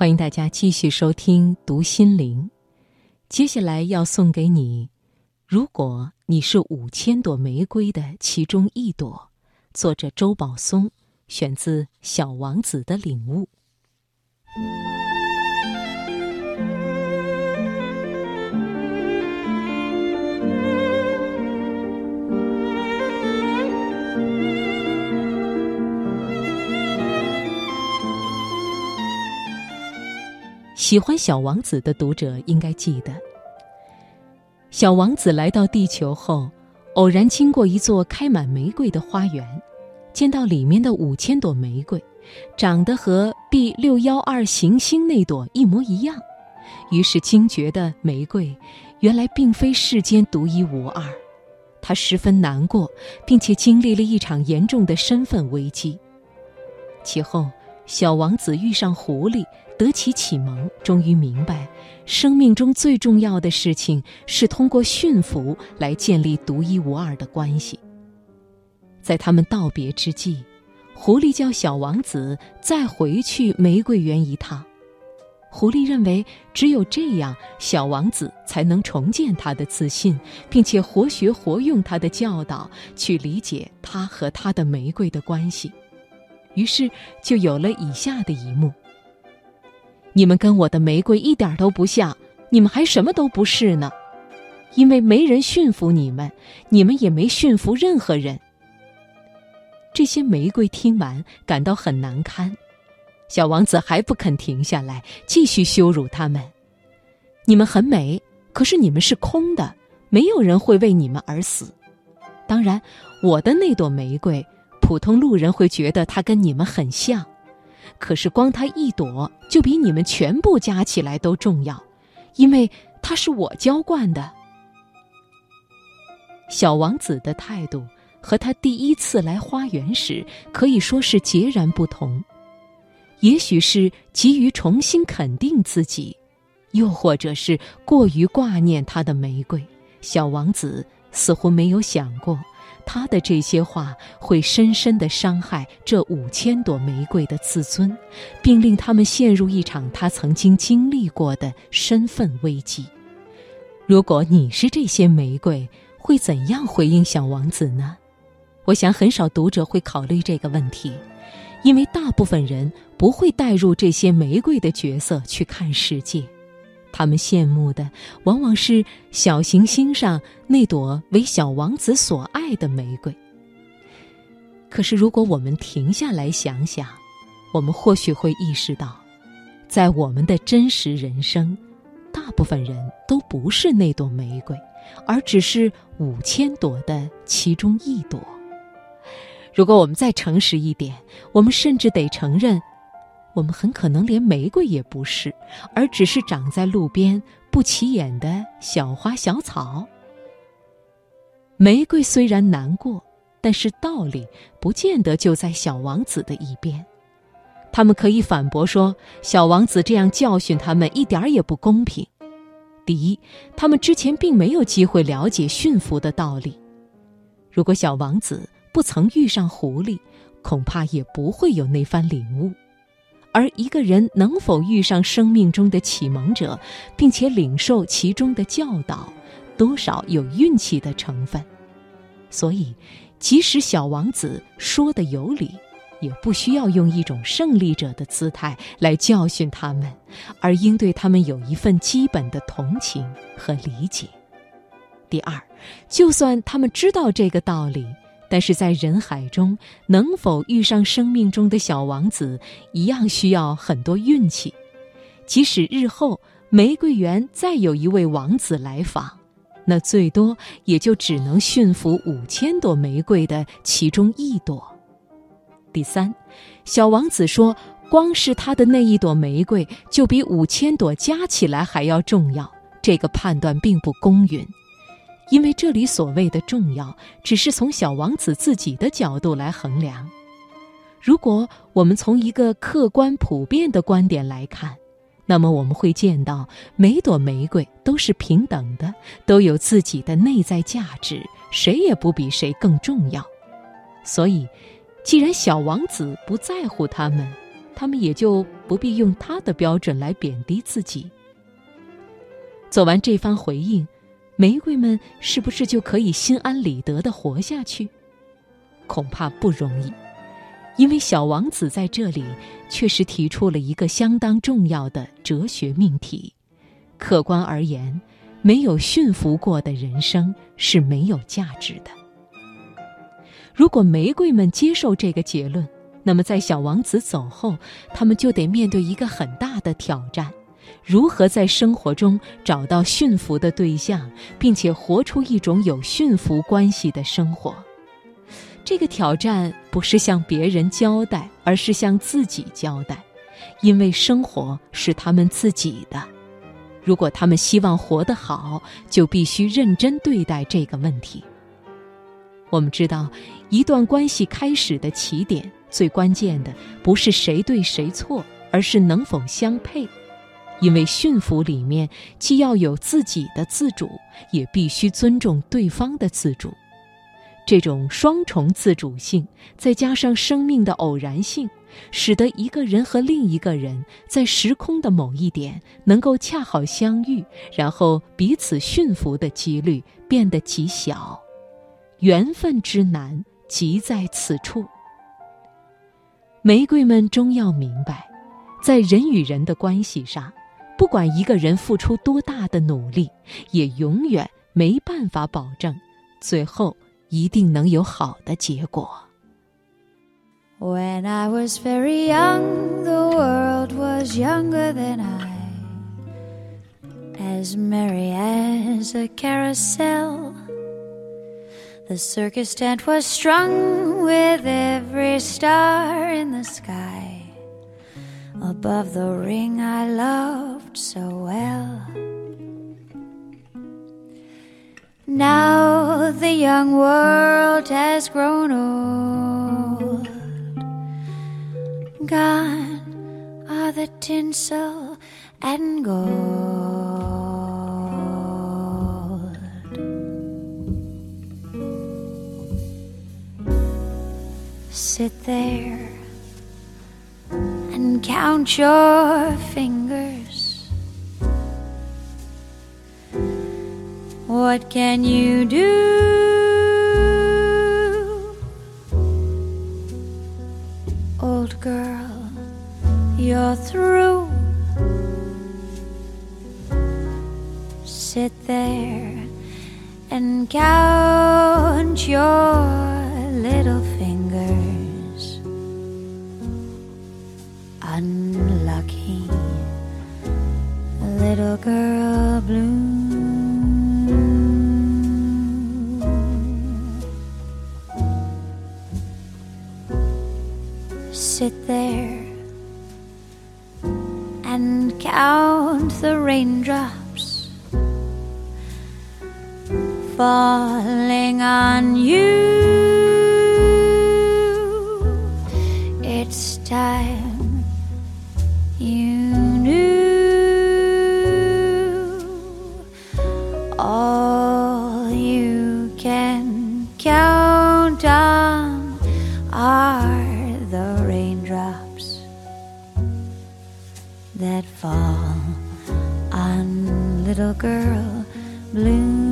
欢迎大家继续收听《读心灵》，接下来要送给你：如果你是五千朵玫瑰的其中一朵。作者周宝松，选自《小王子的领悟》。喜欢《小王子》的读者应该记得，小王子来到地球后，偶然经过一座开满玫瑰的花园，见到里面的五千朵玫瑰，长得和 B 六幺二行星那朵一模一样，于是惊觉的玫瑰原来并非世间独一无二，他十分难过，并且经历了一场严重的身份危机。其后，小王子遇上狐狸。得其启蒙，终于明白，生命中最重要的事情是通过驯服来建立独一无二的关系。在他们道别之际，狐狸叫小王子再回去玫瑰园一趟。狐狸认为，只有这样，小王子才能重建他的自信，并且活学活用他的教导去理解他和他的玫瑰的关系。于是，就有了以下的一幕。你们跟我的玫瑰一点都不像，你们还什么都不是呢，因为没人驯服你们，你们也没驯服任何人。这些玫瑰听完感到很难堪，小王子还不肯停下来，继续羞辱他们。你们很美，可是你们是空的，没有人会为你们而死。当然，我的那朵玫瑰，普通路人会觉得它跟你们很像。可是光它一朵就比你们全部加起来都重要，因为它是我浇灌的。小王子的态度和他第一次来花园时可以说是截然不同，也许是急于重新肯定自己，又或者是过于挂念他的玫瑰。小王子似乎没有想过。他的这些话会深深的伤害这五千朵玫瑰的自尊，并令他们陷入一场他曾经经历过的身份危机。如果你是这些玫瑰，会怎样回应小王子呢？我想很少读者会考虑这个问题，因为大部分人不会带入这些玫瑰的角色去看世界。他们羡慕的往往是小行星上那朵为小王子所爱的玫瑰。可是，如果我们停下来想想，我们或许会意识到，在我们的真实人生，大部分人都不是那朵玫瑰，而只是五千朵的其中一朵。如果我们再诚实一点，我们甚至得承认。我们很可能连玫瑰也不是，而只是长在路边不起眼的小花小草。玫瑰虽然难过，但是道理不见得就在小王子的一边。他们可以反驳说，小王子这样教训他们一点儿也不公平。第一，他们之前并没有机会了解驯服的道理。如果小王子不曾遇上狐狸，恐怕也不会有那番领悟。而一个人能否遇上生命中的启蒙者，并且领受其中的教导，多少有运气的成分。所以，即使小王子说的有理，也不需要用一种胜利者的姿态来教训他们，而应对他们有一份基本的同情和理解。第二，就算他们知道这个道理。但是在人海中，能否遇上生命中的小王子，一样需要很多运气。即使日后玫瑰园再有一位王子来访，那最多也就只能驯服五千朵玫瑰的其中一朵。第三，小王子说，光是他的那一朵玫瑰，就比五千朵加起来还要重要。这个判断并不公允。因为这里所谓的重要，只是从小王子自己的角度来衡量。如果我们从一个客观普遍的观点来看，那么我们会见到每朵玫瑰都是平等的，都有自己的内在价值，谁也不比谁更重要。所以，既然小王子不在乎他们，他们也就不必用他的标准来贬低自己。做完这番回应，玫瑰们是不是就可以心安理得的活下去？恐怕不容易，因为小王子在这里确实提出了一个相当重要的哲学命题：客观而言，没有驯服过的人生是没有价值的。如果玫瑰们接受这个结论，那么在小王子走后，他们就得面对一个很大的挑战：如何在生活中找到驯服的对象，并且活出一种有驯服关系的生活。这个挑战不是向别人交代，而是向自己交代，因为生活是他们自己的。如果他们希望活得好，就必须认真对待这个问题。我们知道，一段关系开始的起点，最关键的不是谁对谁错，而是能否相配。因为驯服里面既要有自己的自主，也必须尊重对方的自主。这种双重自主性，再加上生命的偶然性，使得一个人和另一个人在时空的某一点能够恰好相遇，然后彼此驯服的几率变得极小。缘分之难，即在此处。玫瑰们终要明白，在人与人的关系上，不管一个人付出多大的努力，也永远没办法保证最后一定能有好的结果。When I was very young, the world was younger than I, as merry as a carousel. The circus tent was strung with every star in the sky above the ring I love. Loved so well. Now the young world has grown old. Gone are the tinsel and gold. sit there and count your fingers. What can you do? Old girl, you're through. Sit there and count your little fingers. unlucky little girl falling on you. It's time you knew all you can count on are the raindrops that fall on little girl blue.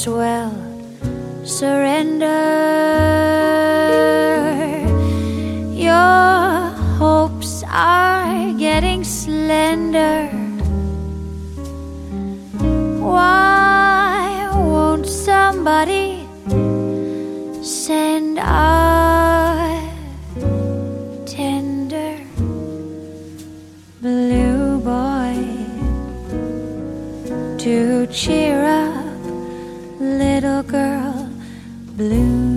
As well surrender. Your hopes are getting slender. Why won't somebody send a tender blue boy to cheer up? Girl blue.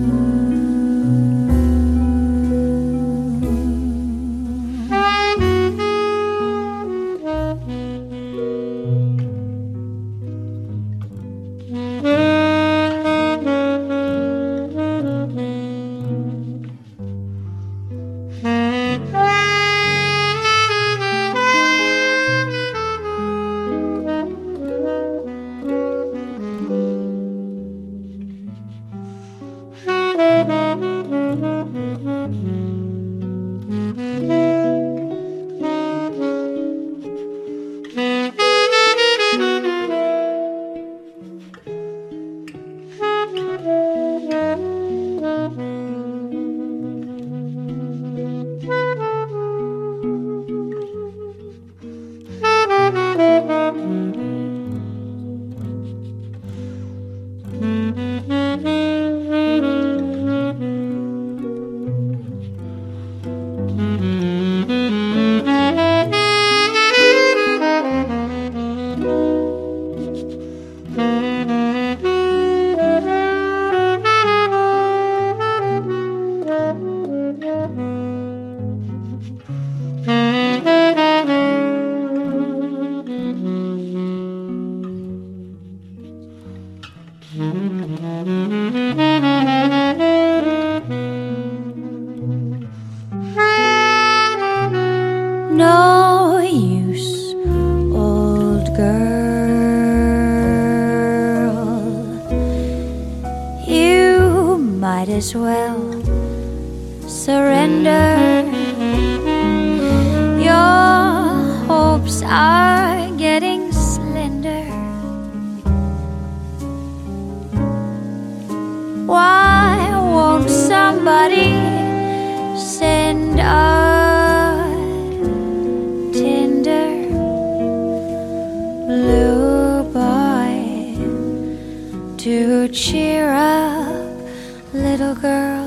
Might as well surrender. Your hopes are getting slender. Why won't somebody send a tender blue boy to cheer up girl.